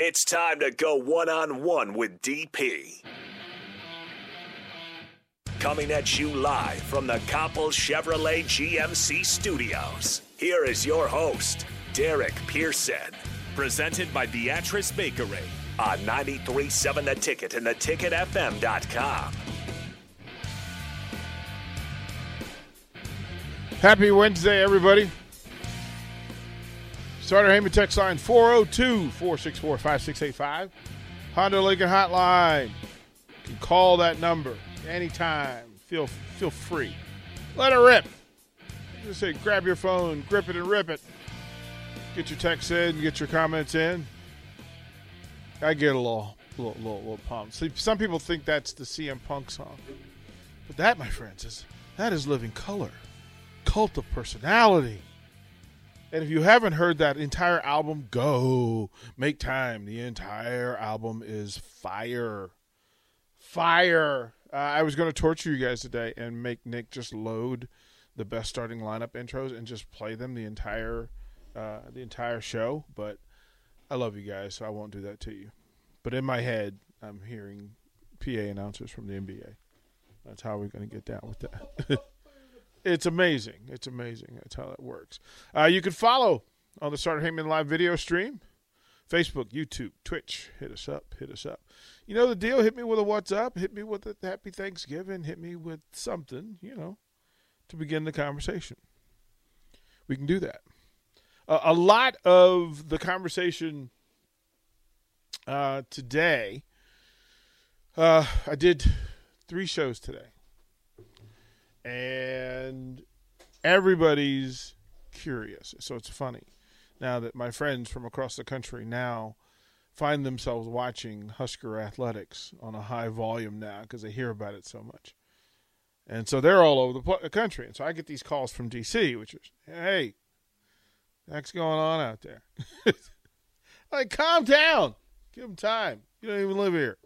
It's time to go one on one with DP. Coming at you live from the Coppel Chevrolet GMC studios. Here is your host, Derek Pearson. Presented by Beatrice Bakery on 937 The Ticket and theticketfm.com. Happy Wednesday, everybody. Starter Heyman text line 402 464 5685. Honda Lincoln Hotline. You can call that number anytime. Feel feel free. Let it rip. Just say, grab your phone, grip it and rip it. Get your texts in, get your comments in. I get a little, little, little, little pumped. See, some people think that's the CM Punk song, but that, my friends, is that is Living Colour, cult of personality. And if you haven't heard that entire album, go make time. The entire album is fire, fire. Uh, I was going to torture you guys today and make Nick just load the best starting lineup intros and just play them the entire, uh, the entire show, but. I love you guys, so I won't do that to you. But in my head, I'm hearing PA announcers from the NBA. That's how we're going to get down with that. it's amazing. It's amazing. That's how that works. Uh, you can follow on the Starter Heyman live video stream Facebook, YouTube, Twitch. Hit us up. Hit us up. You know the deal. Hit me with a what's up. Hit me with a happy Thanksgiving. Hit me with something, you know, to begin the conversation. We can do that uh, a lot of the conversation uh, today. Uh, I did three shows today, and everybody's curious. So it's funny now that my friends from across the country now find themselves watching Husker athletics on a high volume now because they hear about it so much. And so they're all over the country. And so I get these calls from DC, which is, hey, What's going on out there? like, calm down. Give them time. You don't even live here.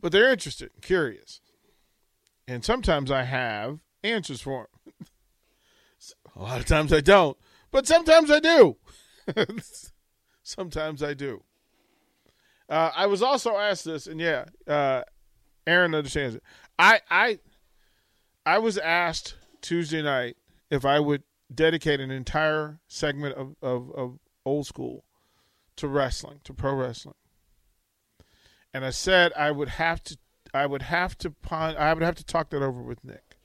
But they're interested, and curious. And sometimes I have answers for them. A lot of times I don't, but sometimes I do. sometimes I do. Uh, I was also asked this, and yeah, uh, Aaron understands it. I I I was asked Tuesday night if I would dedicate an entire segment of, of, of old school to wrestling, to pro wrestling. And I said I would have to I would have to pon- I would have to talk that over with Nick.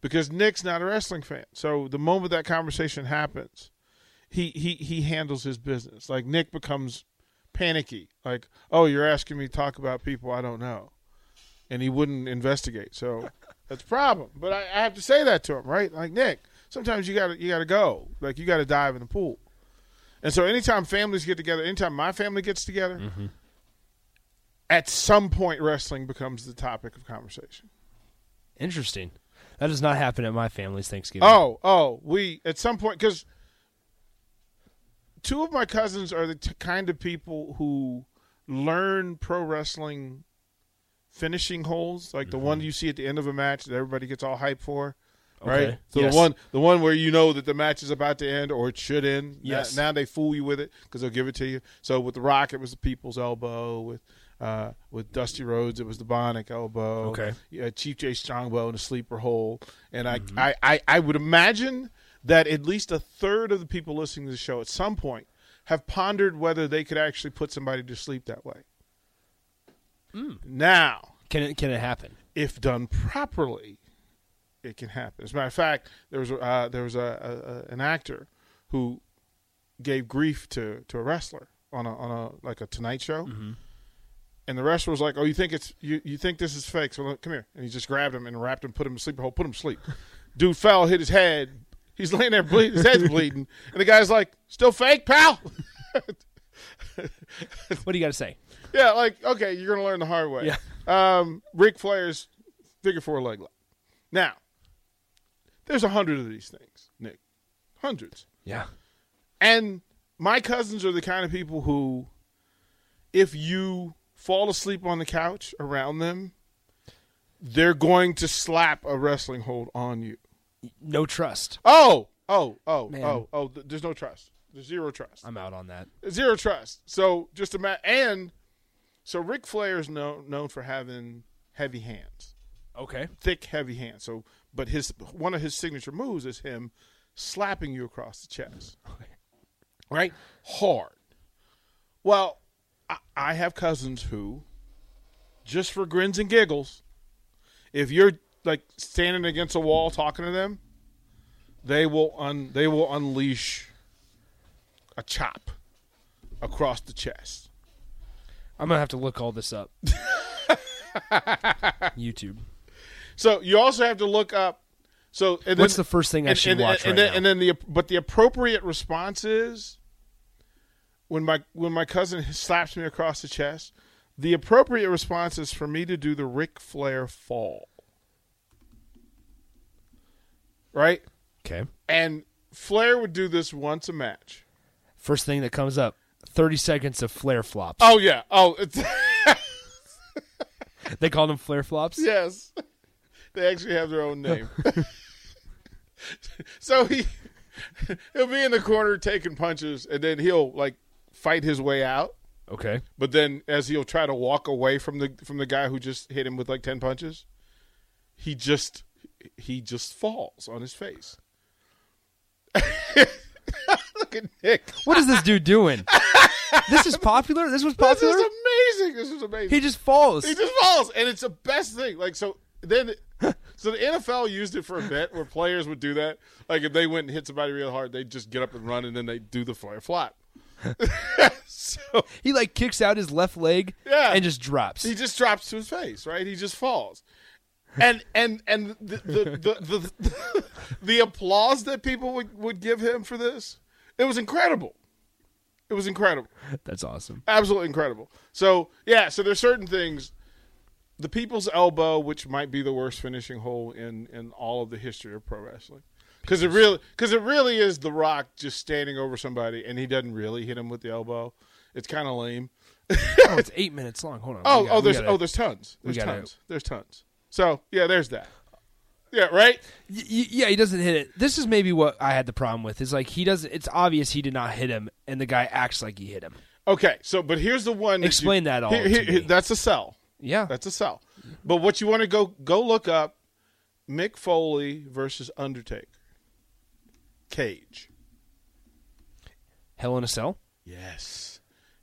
Because Nick's not a wrestling fan. So the moment that conversation happens, he he he handles his business. Like Nick becomes panicky. Like, "Oh, you're asking me to talk about people I don't know." And he wouldn't investigate. So that's a problem. But I, I have to say that to him, right? Like, Nick, sometimes you gotta you gotta go. Like you gotta dive in the pool. And so anytime families get together, anytime my family gets together, mm-hmm. At some point wrestling becomes the topic of conversation. Interesting. That does not happen at my family's Thanksgiving. Oh, oh, we at some point because two of my cousins are the t- kind of people who learn pro wrestling finishing holes, like mm-hmm. the one you see at the end of a match that everybody gets all hyped for right? Okay. So yes. the one, the one where you know that the match is about to end or it should end. Yes. Now, now they fool you with it because they'll give it to you. So with the Rock, it was the People's Elbow. With uh, with Dusty Rhodes, it was the Bionic Elbow. Okay. Yeah, Chief Jay Strongbow in the Sleeper Hold, and I, mm-hmm. I, I, I would imagine that at least a third of the people listening to the show at some point have pondered whether they could actually put somebody to sleep that way. Mm. Now, can it can it happen if done properly? it can happen. As a matter of fact, there was uh, there was a, a, an actor who gave grief to, to a wrestler on a on a like a Tonight Show, mm-hmm. And the wrestler was like, "Oh, you think it's you, you think this is fake? So come here." And he just grabbed him and wrapped him, put him in to sleep, put him to sleep. Dude fell, hit his head. He's laying there bleeding, his head's bleeding, and the guy's like, "Still fake, pal." What do you got to say? Yeah, like okay, you're gonna learn the hard way. Yeah. Um, Ric Flair's figure four leg lock. Now, there's a hundred of these things, Nick. Hundreds. Yeah. And my cousins are the kind of people who, if you fall asleep on the couch around them, they're going to slap a wrestling hold on you. No trust. Oh, oh, oh, Man. oh, oh. th- There's no trust. There's zero trust. I'm out on that. Zero trust. So just a imagine. And so Ric Flair is known known for having heavy hands, Okay. thick, heavy hands. So, but his one of his signature moves is him slapping you across the chest, right? Hard. Well, I, I have cousins who, just for grins and giggles, if you're like standing against a wall talking to them, they will un they will unleash a chop across the chest. I'm gonna have to look all this up. YouTube. So you also have to look up. So and What's then, the first thing I and, should and, watch and right then, now? and then the but the appropriate response is when my when my cousin slaps me across the chest. The appropriate response is for me to do the Ric Flair fall, right? okay. And Flair would do this once a match. First thing that comes up: 30 seconds of Flair flops. Oh yeah. Oh, They call them Flair flops. yes. They actually have their own name. so he he'll be in the corner taking punches, and then he'll like fight his way out. Okay. But then, as he'll try to walk away from the from the guy who just hit him with like ten punches, he just he just falls on his face. Look at Nick. What is this dude doing? this is popular. This was popular. This is amazing. This is amazing. he just falls. He just falls, and it's the best thing. Like so, then so the NFL used it for a bit where players would do that. Like if they went and hit somebody real hard, they'd just get up and run, and then they do the Flair flop. so He like kicks out his left leg Yeah. and just drops. he just drops to his face, right? He just falls. And and and the the the, the, the, applause that people would, would give him for this, it was incredible. It was incredible. That's awesome. absolutely incredible. So yeah, so there's certain things. The people's elbow, which might be the worst finishing hole in in all of the history of pro wrestling, because it really because it really is The Rock just standing over somebody and he doesn't really hit him with the elbow. It's kind of lame. Oh, it's eight minutes long. Hold on. Oh got- oh there's gotta- oh there's tons. There's gotta- tons. There's tons. So yeah, there's that. Yeah, right. Y- yeah, he doesn't hit it. This is maybe what I had the problem with. Is like he doesn't. It's obvious he did not hit him, and the guy acts like he hit him. Okay, so but here's the one. that you- Explain that all here- to here- me. That's a sell. Yeah, That's a sell. But what you want to go go look up Mick Foley versus Undertaker. Cage. Hell in a Cell. Yes.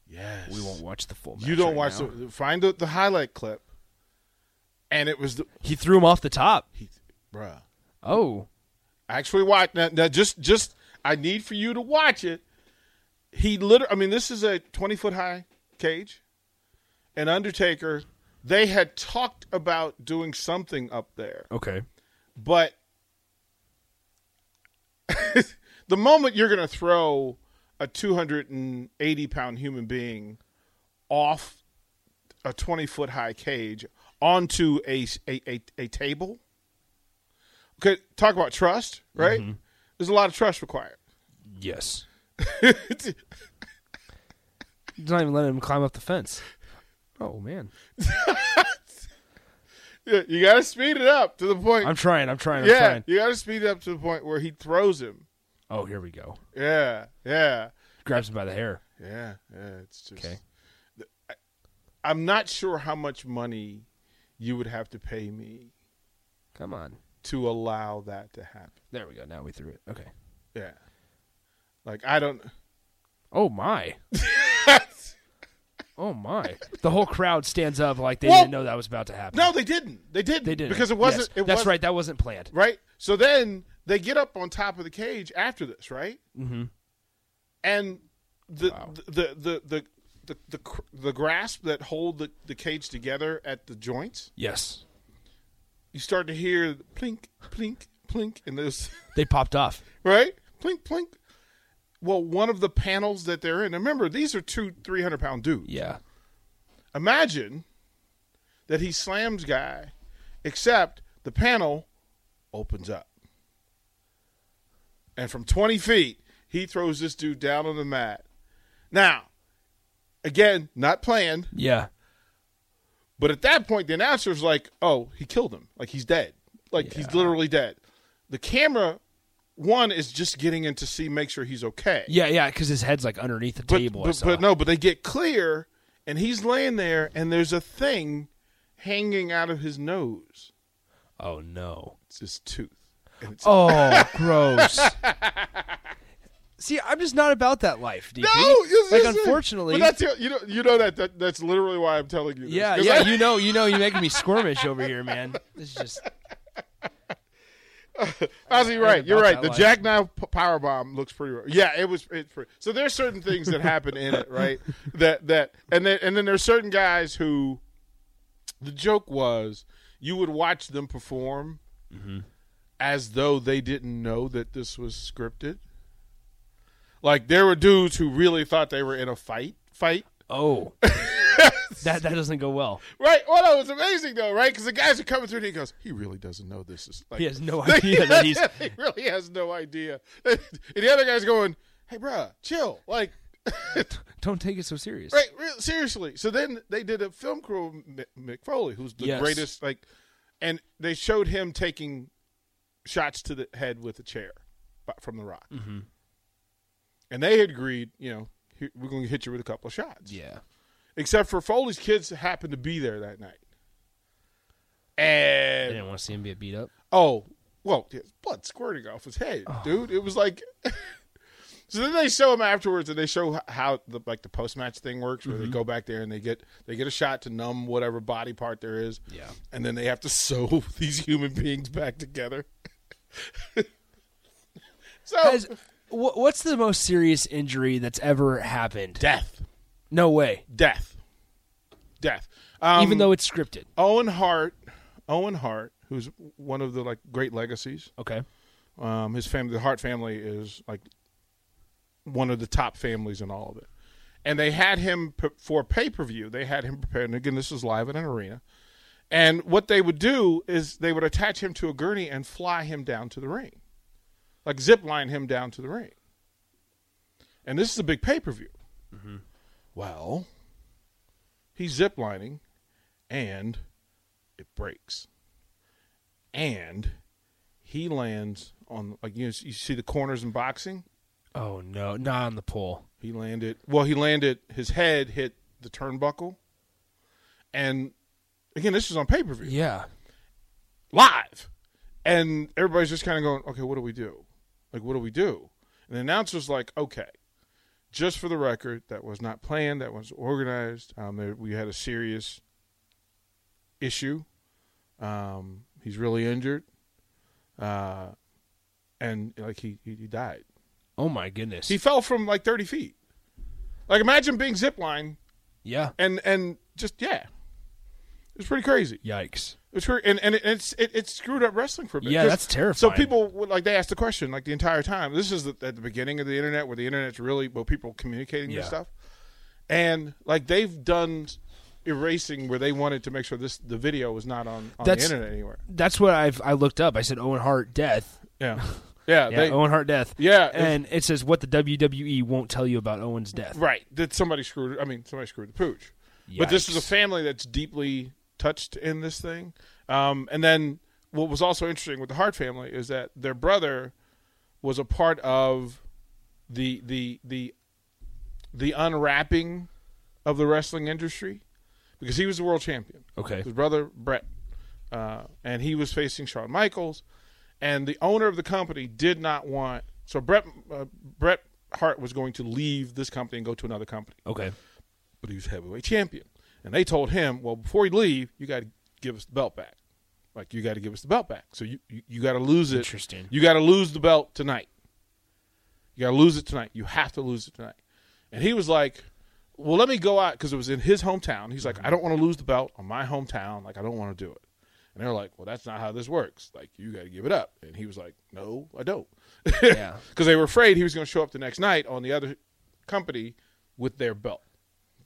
Yes. We won't watch the full. Match You don't right watch now. the find the, the highlight clip. And it was the He threw him off the top. he, bruh. Oh, Actually watch now, now just just I need for you to watch it. He literally I mean this is a 20 foot high cage. And Undertaker they had talked about doing something up there. okay. but the moment you're going to throw a 280 pound human being off a 20 foot high cage onto a, a, a, a table, okay, talk about trust, right? Mm-hmm. There's a lot of trust required. Yes. He's not even letting him climb up the fence. Oh man, Yeah, you got to speed it up to the point. I'm trying. I'm trying. I'm yeah, trying. you got to speed it up to the point where he throws him. Oh, here we go. Yeah, yeah. Grabs him by the hair. Yeah, yeah, it's just Okay. I'm not sure how much money you would have to pay me Come on. to allow that to happen. There we go. Now we threw it. Okay. Yeah. Like I don't Oh my. oh my. The whole crowd stands up like they Well- didn't know that was about to happen. No, they didn't. They didn't. they didn't. Because it wasn't Yes, it That's wasn't, right. That wasn't planned. Right? So then they get up on top of the cage after this, right? Mm-hmm. And the Wow. the, the the the the the the grasp that hold the, the cage together at the joints, Yes. you start to hear plink, plink, plink, and those They popped off. right? Plink, plink. Well, one of the panels that they're in. Remember, these are two 300 pound dudes. Yeah. Imagine that he slams guy, except the panel opens up. And from 20 feet, he throws this dude down on the mat. Now, again, not planned, Yeah. but at that point, the announcer's like, oh, he killed him. Like, he's dead. Like, he's literally dead. The camera, one, is just getting in to see, make sure he's okay. Yeah, yeah, because his head's like underneath the but, table. I But, saw. but no, but they get clear, and he's laying there, and there's a thing hanging out of his nose. Oh no. It's his tooth. And it's, Oh, gross. See, I'm just not about that life, DP. it's- like it's- unfortunately. but that's you know you know that, that that's literally why I'm telling you. This, yeah, 'Cause yeah, I- you know, you know, you're making me squirmish over here, man. This is just Ozzy, right? You're right. The life. jackknife power bomb looks pretty. Yeah, it was. It's pretty, so there's certain things that happen in it, right? That that and then and then there's certain guys who, the joke was, you would watch them perform, Mm-hmm. as though they didn't know that this was scripted. Like there were dudes who really thought they were in a fight. Fight. oh, that that doesn't go well. Right. Well, no, it was amazing though, right? Because the guys are coming through and he goes, he really doesn't know this is like He has no idea that he's. he really has no idea. And the other guy's going, "Hey, bruh, chill." Like, Don't take it so serious. right? Seriously. So then they did a film crew of Mick, Mick Foley, who's the Yes. greatest. Like, and they showed him taking shots to the head with a chair from The Rock, mm-hmm. and they had agreed, you know, we're going to hit you with a couple of shots. Yeah. Except for Foley's kids happened to be there that night, And they didn't want to see him get beat up. Oh, well, blood squirting off his head, oh. dude. It was like. so then they show him afterwards, and they show how the like the post match thing works, where they mm-hmm. go back there and they get they get a shot to numb whatever body part there is, Yeah. and then they have to sew these human beings back together. so Has, what's the most serious injury that's ever happened? death, No way. death, death. Um, Even though it's scripted. Owen Hart, Owen Hart, who's one of the like great legacies. Okay. Um, his family, the Hart family, is like one of the top families in all of it. And they had him p- for pay per view. They had him prepared. And again, this is live in an arena. And what they would do is they would attach him to a gurney and fly him down to the ring, like zip line him down to the ring. And this is a big pay per view. Well, he's zip lining, and it breaks, and he lands on like you know, you see the corners in boxing. Oh no, not on the pole. He landed well. He landed. His head hit the turnbuckle, and again, this is on pay per view Yeah. live, and everybody's just kind of going, "Okay, what do we do? Like, what do we do?" And the announcer's like, "Okay, just for the record, that was not planned. That was organized. Um, there, we had a serious issue. Um, he's really injured, uh, and like he he, he died. Oh my goodness. He fell from like thirty feet. Like, imagine being zipline yeah. and and just yeah, it's pretty crazy. Yikes. It's cra- and and it's it, it screwed up wrestling for a bit. Yeah, that's terrifying. So people would like they asked the question like the entire time. This is the, at the beginning of the internet where the internet's really where people communicating Yeah. this stuff, and like they've done erasing where they wanted to make sure this the video was not on, on the That's- internet anywhere. That's what I've I looked up. I said Owen Hart death. Yeah, yeah, Yeah, they, Owen Hart death. Yeah, and it says what the WWE won't tell you about Owen's death. right. That somebody screwed. I mean, somebody screwed the pooch. But this is a family that's deeply touched in this thing. Um, and then what was also interesting with the Hart family is that their brother was a part of the the the the unwrapping of the wrestling industry because he was the world champion. Okay. His brother Bret, uh, and he was facing Shawn Michaels, and the owner of the company did not want. So Bret uh, Bret Hart was going to leave this company and go to another company Okay. but he was heavyweight champion. And they told him, well, before you leave, you got to give us the belt back. Like you got to give us the belt back. So you you, you got to lose it. Interesting. You got to lose the belt tonight. You got to lose it tonight. You have to lose it tonight. And he was like, well, let me go out because it was in his hometown. He's like, mm-hmm. I don't want to lose the belt on my hometown. Like I don't want to do it. And they're like, well, that's not how this works. Like you got to give it up. And he was like, no, I don't. Yeah. because they were afraid he was going to show up the next night on the other company with their belt.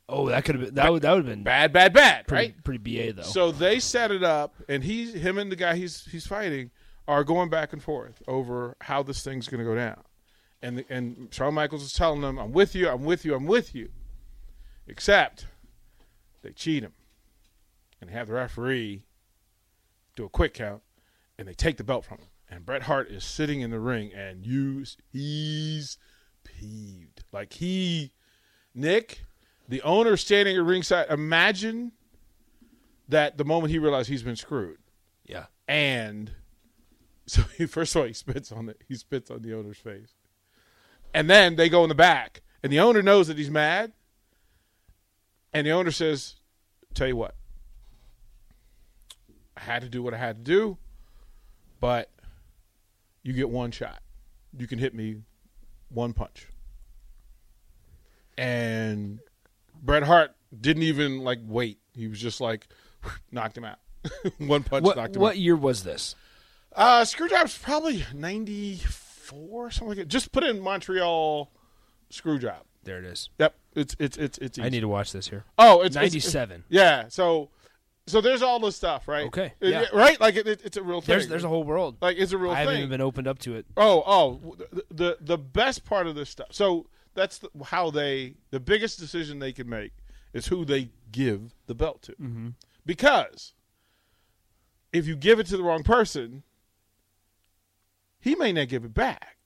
Oh, that could have been that would that would have been Bad, bad, bad, pretty, right? pretty ba though. So they set it up, and he's him and the guy he's he's fighting are going back and forth over how this thing's going to go down. And the, and Shawn Michaels is telling them, "I'm with you, I'm with you, I'm with you." Except they cheat him, and they have the referee do a quick count, and they take the belt from him. And Bret Hart is sitting in the ring, and you he's peeved, like he Nick, the owner standing at ringside. Imagine that the moment he realized he's been screwed, yeah. and so he, first of all he spits on the he spits on the owner's face, and then they go in the back, and the owner knows that he's mad, and the owner says, "Tell you what, I had to do what I had to do, but you get one shot. You can hit me one punch." And Bret Hart didn't even like wait. He was just like knocked him out. one punch What knocked him out. what year was this? Uh, Screwjob's probably 94, something like that. Just put in Montreal Screwjob. There it is. Yep. It's, it's, it's, it's easy. I need to watch this here. Oh, it's it's- 97. yeah. So, so there's all this stuff, right? Okay, It- yeah. right? Like it, it- it's a real thing. There's there's a whole world. like it's a real I haven't even been opened up to it. Oh, oh, the, the the best part of this stuff. So that's the, how they the biggest decision they can make is who they give the belt to, mm-hmm. because if you give it to the wrong person, he may not give it back.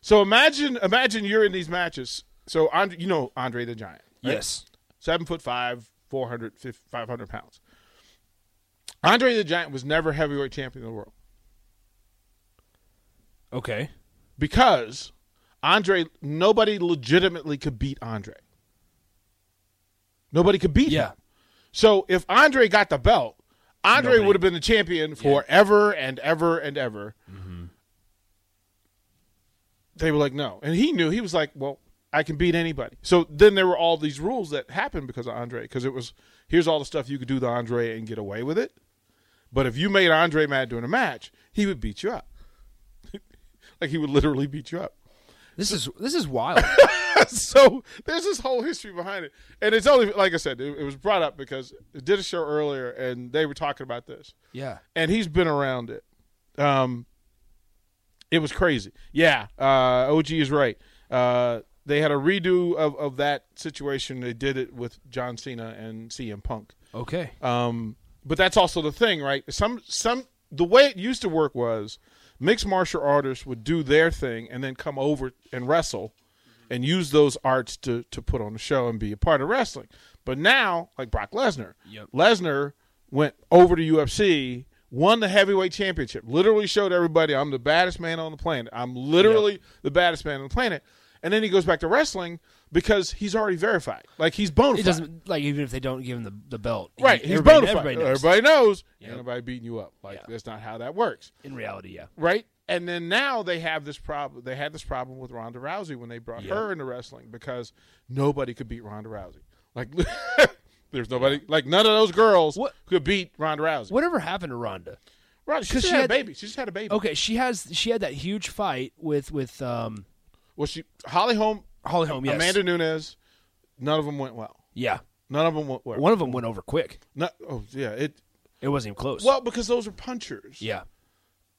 So imagine imagine you're in these matches. So Andre, you know Andre the Giant, right? Yes. seven foot five, 400, 500 pounds. Andre the Giant was never heavyweight champion of the world. Okay. because Andre, nobody legitimately could beat Andre. Nobody could beat Yeah. him. So if Andre got the belt, Andre Nobody- would have been the champion forever and ever and ever. Mm-hmm. They were like, no. And he knew. He was like, well, I can beat anybody. So then there were all these rules that happened because of Andre, because it was here's all the stuff you could do to Andre and get away with it. But if you made Andre mad during a match, he would beat you up. like he would literally beat you up. This is this is wild. so there's this whole history behind it, and it's only like I said, it, it was brought up because it did a show earlier, and they were talking about this, yeah. and he's been around it. Um, it was crazy. Yeah, uh, OG is right. Uh, they had a redo of, of that situation. They did it with John Cena and CM Punk. Okay. Um, but that's also the thing, right? Some some the way it used to work was mixed martial artists would do their thing and then come over and wrestle and use those arts to to put on the show and be a part of wrestling. But now, like Brock Lesnar, Yep. Lesnar went over to UFC, won the heavyweight championship, literally showed everybody I'm the baddest man on the planet. I'm literally the baddest man on the planet. And then he goes back to wrestling because he's already verified. Like he's bona It doesn't like even if they don't give him the, the belt. Right, he- he's everybody, bona fide. everybody knows. Everybody knows. Yep. Nobody beating you up. Like Yeah. that's not how that works, In reality, yeah. right? And then now they have this problem. They had this problem with Ronda Rousey when they brought Yep. her into wrestling because nobody could beat Ronda Rousey. Like there's nobody. Like none of those girls What- could beat Ronda Rousey. Whatever happened to Ronda? Ronda, she she had, had- a baby. She just had a baby. Okay, she has she had that huge fight with with um Well, she Holly Holm, Holly Holm. Yes. Amanda Nunes. None of them went well. Yeah. None of them went well. One of them went over quick. Not, oh yeah, it. It wasn't even close. Well, because those are punchers. yeah,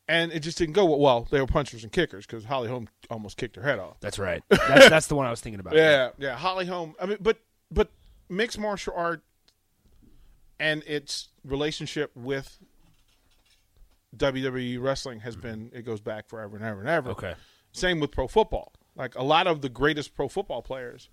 and it just didn't go well. Well, they were punchers and kickers because Holly Holm almost kicked her head off. that's right. That's, that's the one I was thinking about. Yeah, yeah, Holly Holm. I mean, but but mixed martial art and its relationship with WWE wrestling has been it goes back forever and ever and ever. Okay. Same with pro football. Like a lot of the greatest pro football players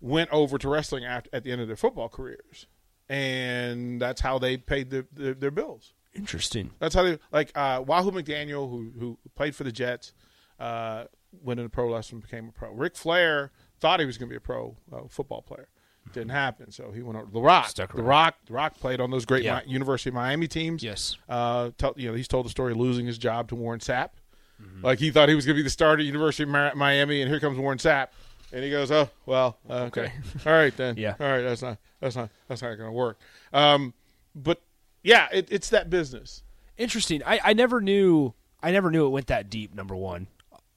went over to wrestling at, at the end of their football careers, and that's how they paid their, their, their bills. Interesting. That's how they like uh, Wahoo McDaniel, who who played for the Jets, uh, went into pro wrestling, became a pro. Ric Flair thought he was going to be a pro uh, football player. Didn't happen, so he went over. The Rock, Stuck the. Rock, the Rock played on those great Yeah. Mi- University of Miami teams. Yes. uh, tell, you know he's told the story of losing his job to Warren Sapp. Mm-hmm. Like he thought he was going to be the starter at University of Mi- Miami, and here comes Warren Sapp, and he goes, "Oh well, uh, okay, all right then, Yeah. all right, that's not that's not that's not going to work." Um, but yeah, it, it's that business. Interesting. I, I never knew I never knew it went that deep. Number one,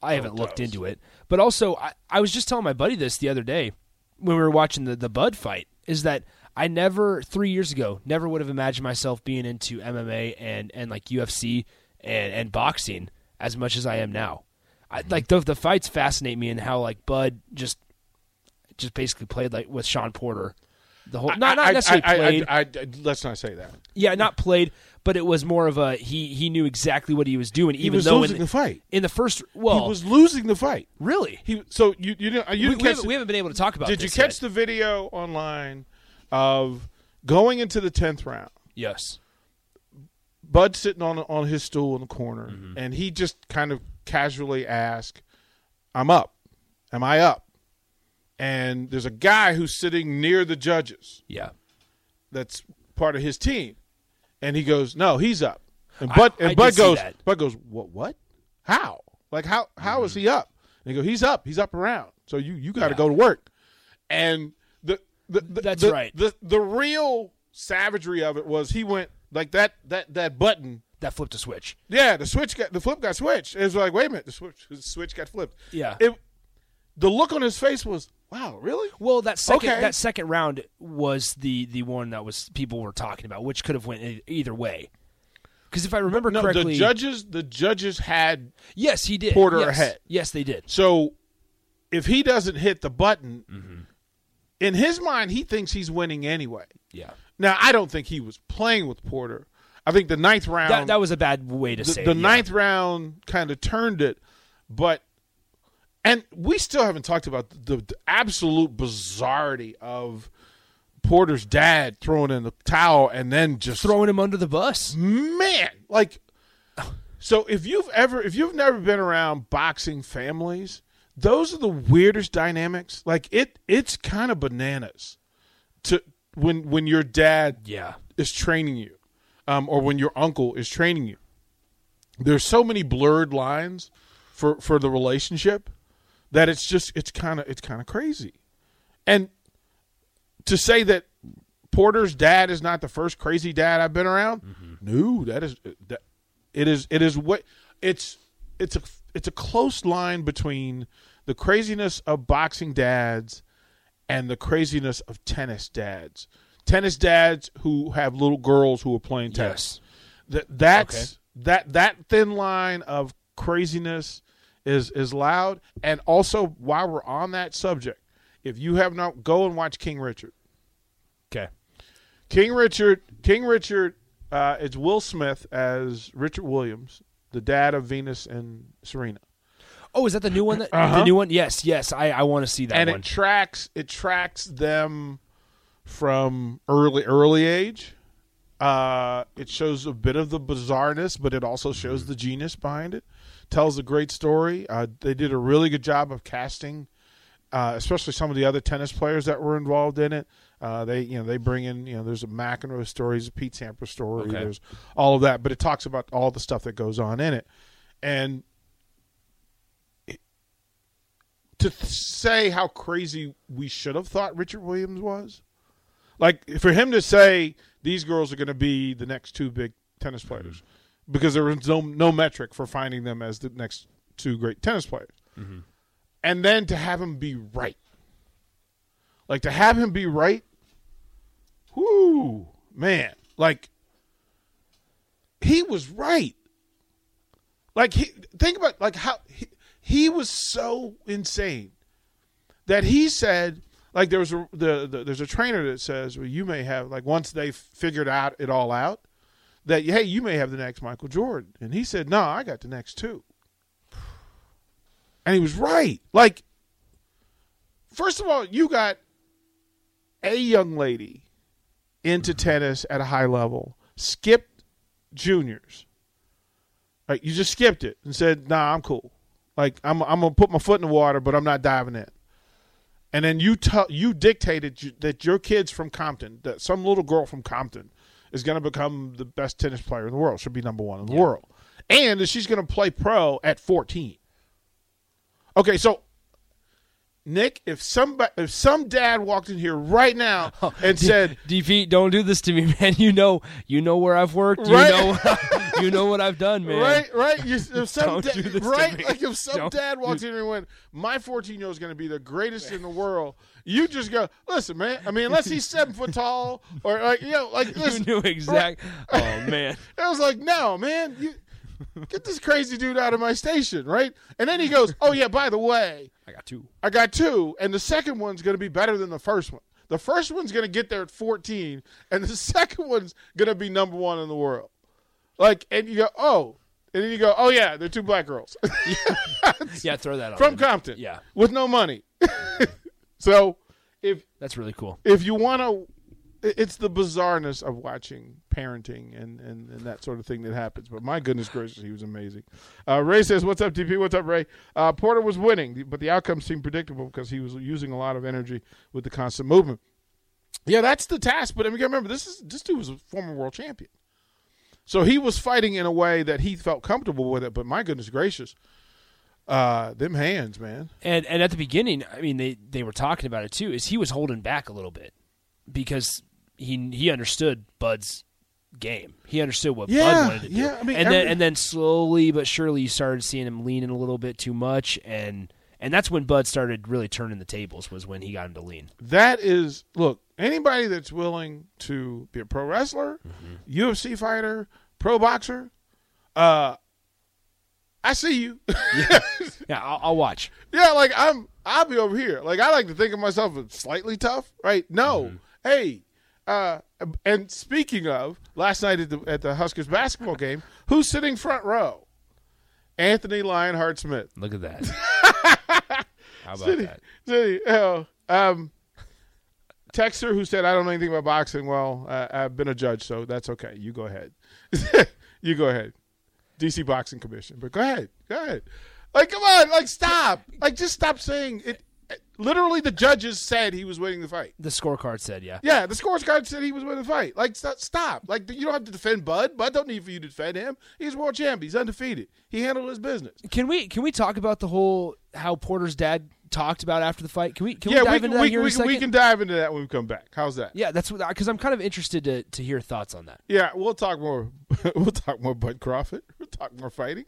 I haven't looked into it, but also I, I was just telling my buddy this the other day when we were watching the the Bud fight. Is that I never three years ago never would have imagined myself being into MMA and and like UFC and and boxing as much as I am mm-hmm. now. I, mm-hmm. like the the fights fascinate me and how like Bud just just basically played like with Shawn Porter. The whole not not necessarily I- I- played. I- I- let's not say that. yeah, not played, but it was more of a he he knew exactly what he was doing. He even was though losing in, the fight. in the first well he was losing the fight. really He so you you didn't you we, we haven't, we haven't been able to talk about. Did you catch yet. the video online of going into the tenth round? yes Bud sitting on on his stool in the corner, Mm-hmm. and he just kind of casually asks, "I'm up. Am I up?" And there's a guy who's sitting near the judges. yeah That's part of his team, and he goes, "No, he's up." And Bud I and did Bud goes. Bud goes, "What? What? How? Like how? How is he up?" And he go, "He's up. He's up around. So you you got to Yeah. go to work." And the the, the That's the- right. The the real savagery of it was he went like that that that button that flipped a switch. yeah, the switch got the flip got switched. It was like, wait a minute, the switch the switch got flipped. Yeah. It the look on his face was, wow, really? Well, that second Okay. that second round was the the one that was people were talking about, which could have went either way. Because if I remember No, correctly, the judges the judges had yes, he did. Porter yes. ahead. Yes, they did. so if he doesn't hit the button, Mm-hmm. in his mind he thinks he's winning anyway. Yeah, Now I don't think he was playing with Porter. I think the ninth round that that was a bad way to the, say the it, yeah. ninth round kind of turned it, but and we still haven't talked about the, the absolute bizarrety of Porter's dad throwing in the towel and then just throwing him under the bus. man like. So if you've ever if you've never been around boxing families, those are the weirdest dynamics. Like it it's kind of bananas to when when your dad Yeah, is training you, um, or when your uncle is training you. There's so many blurred lines for for the relationship that it's just it's kind of it's kind of crazy, and to say that Porter's dad is not the first crazy dad I've been around, no, that is that it is it is what it's it's a it's a close line between the craziness of boxing dads and the craziness of tennis dads. Tennis dads who have little girls who are playing tennis. That that's that that thin line of craziness is is loud. And also, while we're on that subject, if you have not, go and watch King Richard. okay. King Richard, King Richard, uh, it's Will Smith as Richard Williams, the dad of Venus and Serena. Oh, is that the new one? That, Uh-huh. The new one? Yes, yes. I, I want to see that and one. it tracks it tracks them from early early age. Uh, it shows a bit of the bizarreness, but it also shows the genius behind it. Tells a great story. Uh, they did a really good job of casting, uh, especially some of the other tennis players that were involved in it. Uh, they you know they bring in you know there's a McEnroe story, there's a Pete Sampras story, Okay. there's all of that, but it talks about all the stuff that goes on in it, and to say how crazy we should have thought Richard Williams was. Like for him to say these girls are going to be the next two big tennis players because there was no no metric for finding them as the next two great tennis players. Mm-hmm. And then to have him be right. Like to have him be right. Whoo, man. Like he was right. Like he think about like how he, he was so insane that he said like there was a the, the there's a trainer that says well you may have like once they figured out it all out that hey you may have the next Michael Jordan. And he said no I got the next two. And he was right. Like first of all you got a young lady into tennis at a high level skipped juniors. Like you just skipped it and said, "Nah, I'm cool. Like I'm I'm gonna put my foot in the water, but I'm not diving in." And then you tell you dictated you, that your kids from Compton, that some little girl from Compton, is gonna become the best tennis player in the world. Should be number one in the world, and that she's gonna play pro at 14. Okay, so Nick, if somebody, if some dad walked in here right now oh, and said, DP, don't do this to me, man. You know, you know where I've worked. You Right. know, you know what I've done, man. Right, right. You, if some da- do this to right, like if some Don't dad walked in here and went, "My 14 year old is going to be the greatest in the world," you just go, "Listen, man. I mean, unless he's seven foot tall or like you know, like You knew exact. Oh man. I was like, no, man, you get this crazy dude out of my station, right? And then he goes, "Oh yeah, by the way, I got two. I got two, and the second one's going to be better than the first one. The first one's going to get there at 14, and the second one's going to be number one in the world. Like, and you go, oh, and then you go, oh yeah, they're two black girls Yeah, throw that on from. Compton, Yeah, with no money. so, if that's really cool. if you want to, it's the bizarreness of watching parenting and, and, and that sort of thing that happens. But my goodness gracious, he was amazing. Uh, Ray says, "What's up, DP? What's up, Ray?" Uh, Porter was winning, but the outcome seemed predictable because he was using a lot of energy with the constant movement. Yeah, that's the task. But I mean, remember, this is this dude was a former world champion, so he was fighting in a way that he felt comfortable with it. But my goodness gracious, uh, them hands, man. And and at the beginning, I mean, they they were talking about it too. Is he was holding back a little bit because he he understood Bud's game. He understood what Yeah, Bud wanted to do. yeah, I mean, and every- then and then slowly but surely you started seeing him leaning a little bit too much, and and that's when Bud started really turning the tables. Was when he got him to lean. That is, look, anybody that's willing to be a pro wrestler, UFC fighter, pro boxer, uh, I see you. Yeah, I'll, I'll watch. yeah, like I'm, I'll be over here. Like I like to think of myself as slightly tough, right? No, hey, uh, and speaking of last night at the at the Huskers basketball game, who's sitting front row? Anthony Lionheart Smith. Look at that. How about City, that? City, oh, um, Texter who said, I don't know anything about boxing. Well, uh, I've been a judge, so that's okay. You go ahead. you go ahead. DC Boxing Commission. But go ahead. Go ahead. Like, come on. Like, stop. Like, just stop saying it. Literally, the judges said he was winning the fight. The scorecard said, yeah. Yeah, the scorecard said he was winning the fight. Like, st- stop. Like, you don't have to defend Bud. Bud don't need for you to defend him. He's world champ. He's undefeated. He handled his business. Can we can we talk about the whole how Porter's dad talked about after the fight? Can we can yeah, we dive we, into can, that we, in we, we can dive into that when we come back. How's that? Yeah, that's because I'm kind of interested to to hear thoughts on that. Yeah, we'll talk more. we'll talk more Bud Crawford. We'll talk more fighting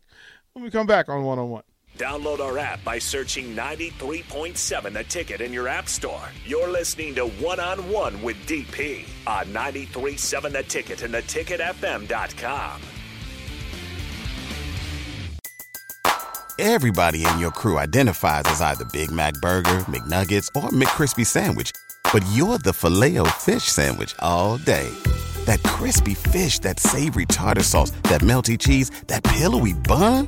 when we come back on one on one. Download our app by searching 93.7 The Ticket in your app store. You're listening to One on One with DP on 93.7 The Ticket and theticketfm.com. Everybody in your crew identifies as either Big Mac Burger, McNuggets, or McCrispy Sandwich. But you're the filet fish Sandwich all day. That crispy fish, that savory tartar sauce, that melty cheese, that pillowy bun.